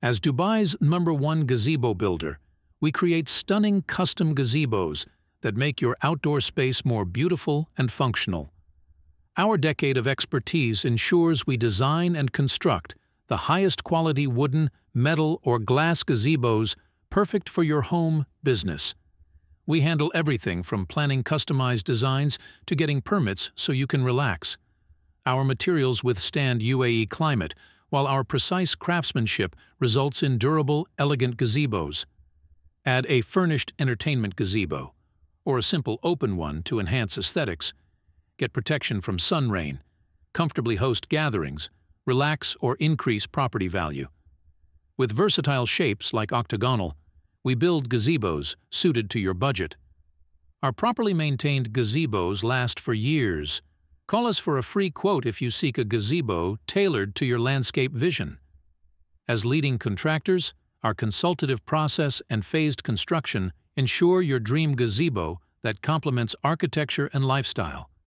As Dubai's number one gazebo builder, we create stunning custom gazebos that make your outdoor space more beautiful and functional. Our decade of expertise ensures we design and construct the highest quality wooden, metal, or glass gazebos perfect for your home business. We handle everything from planning customized designs to getting permits so you can relax. Our materials withstand UAE climate, while our precise craftsmanship results in durable, elegant gazebos. Add a furnished entertainment gazebo, or a simple open one to enhance aesthetics. Get protection from sun rain, comfortably host gatherings, relax or increase property value. With versatile shapes like octagonal, we build gazebos suited to your budget. Our properly maintained gazebos last for years. Call us for a free quote if you seek a gazebo tailored to your landscape vision. As leading contractors, our consultative process and phased construction ensure your dream gazebo that complements architecture and lifestyle.